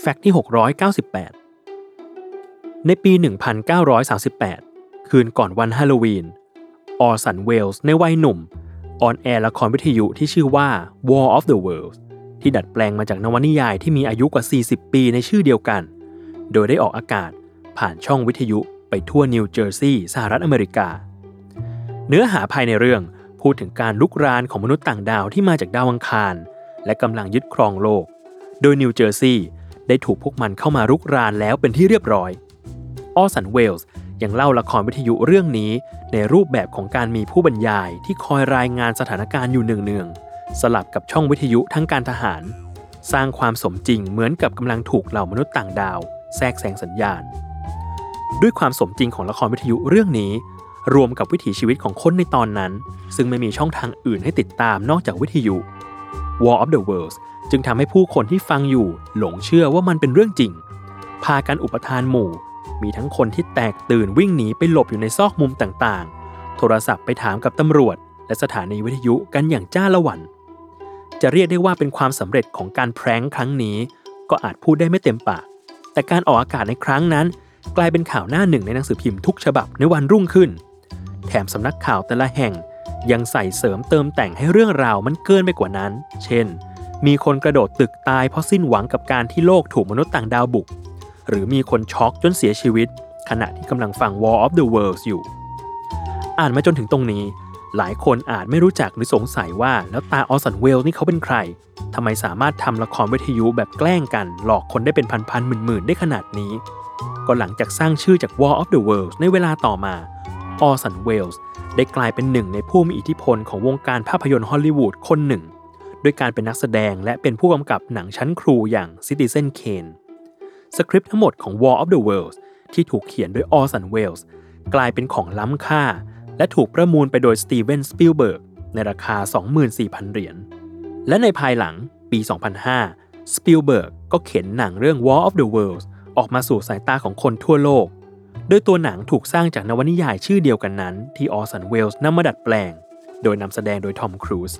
Fact ที่ 698 ในปี 1938 คืนก่อนวันฮาโลวีน ออร์สันเวลส์ในวัยหนุ่ม ออนแอร์ละครวิทยุที่ชื่อว่า War of the Worlds ที่ดัดแปลงมาจากนวนิยายที่มีอายุกว่า 40 ปีในชื่อเดียวกัน โดยได้ออกอากาศผ่านช่องวิทยุไปทั่วนิวเจอร์ซีย์สหรัฐอเมริกา เนื้อหาภายในเรื่องพูดถึงการลุกรานของมนุษย์ต่างดาวที่มาจากดาวอังคาร และกำลังยึดครองโลก โดยนิวเจอร์ซีย์ได้ถูกพวกมันเข้ามารุกรานแล้วเป็นที่เรียบร้อย ออสันเวลส์ยังเล่าละครวิทยุเรื่องนี้ในรูปแบบของการมีผู้บรรยายที่คอยรายงานสถานการณ์อยู่เนืองๆสลับกับช่องวิทยุทั้งการทหาร สร้างความสมจริงเหมือนกับกำลังถูกเหล่ามนุษย์ต่างดาว แทรกแซงสัญญาณ ด้วยความสมจริงของละครวิทยุเรื่องนี้ รวมกับวิถีชีวิตของคนในตอนนั้น ซึ่งไม่มีช่องทางอื่นให้ติดตามนอกจากวิทยุ War of the Worlds จึงทำให้ผู้คนที่ฟังอยู่หลงเชื่อว่ามันเป็นเรื่องจริง พากันอุปทานหมู่ มีทั้งคนที่แตกตื่นวิ่งหนีไปหลบอยู่ในซอกมุมต่างๆ โทรศัพท์ไปถามกับตำรวจ และสถานีวิทยุกันอย่างจ้าละวัน จะเรียกได้ว่าเป็นความสำเร็จของการแพร้งครั้งนี้ ก็อาจพูดได้ไม่เต็มปาก แต่การออกอากาศในครั้งนั้น กลายเป็นข่าวหน้าหนึ่งในหนังสือพิมพ์ทุกฉบับในวันรุ่งขึ้น แถมสำนักข่าวแต่ละแห่ง ยังใส่เสริมเติมแต่งให้เรื่องราวมันเกินไปกว่านั้น เช่น มีคนกระโดดตึกตายเพราะสิ้นหวังกับการที่โลกถูกมนุษย์ต่างดาวบุก หรือมีคนช็อกจนเสียชีวิต ขณะที่กำลังฟัง War of the Worlds อยู่ อ่านมาจนถึงตรงนี้ หลายคนอาจไม่รู้จักหรือสงสัยว่าแล้วตาออสันเวลนี่เขาเป็นใครทำไมสามารถทำละครวิทยุแบบแกล้งกัน หลอกคนได้เป็นพันๆหมื่นๆได้ขนาดนี้ ก็หลังจากสร้างชื่อจาก War of the Worlds ในเวลาต่อมาออร์สันเวลส์ ได้กลายเป็นหนึ่งในผู้มีอิทธิพลของวงการภาพยนตร์ฮอลลีวูดคนหนึ่ง ด้วยการเป็นนักแสดงและเป็นผู้กำกับหนังชั้นครูอย่าง Citizen Kane สคริปต์ทั้งหมดของ War of the Worlds ที่ถูกเขียนโดยออร์สันเวลส์กลายเป็นของล้ำค่า และถูกประมูลไปโดยสตีเวนสปิลเบิร์กในราคา 24,000 เหรียญ และในภายหลังปี 2005 สปิลเบิร์กก็เขียนหนังเรื่อง War of the Worlds ออกมาสู่สายตาของคนทั่วโลก โดยตัวหนังถูกสร้างจากนวนิยายชื่อเดียวกันนั้น ที่ออร์สันเวลส์นำมาดัดแปลง โดยนำแสดงโดยทอมครูซ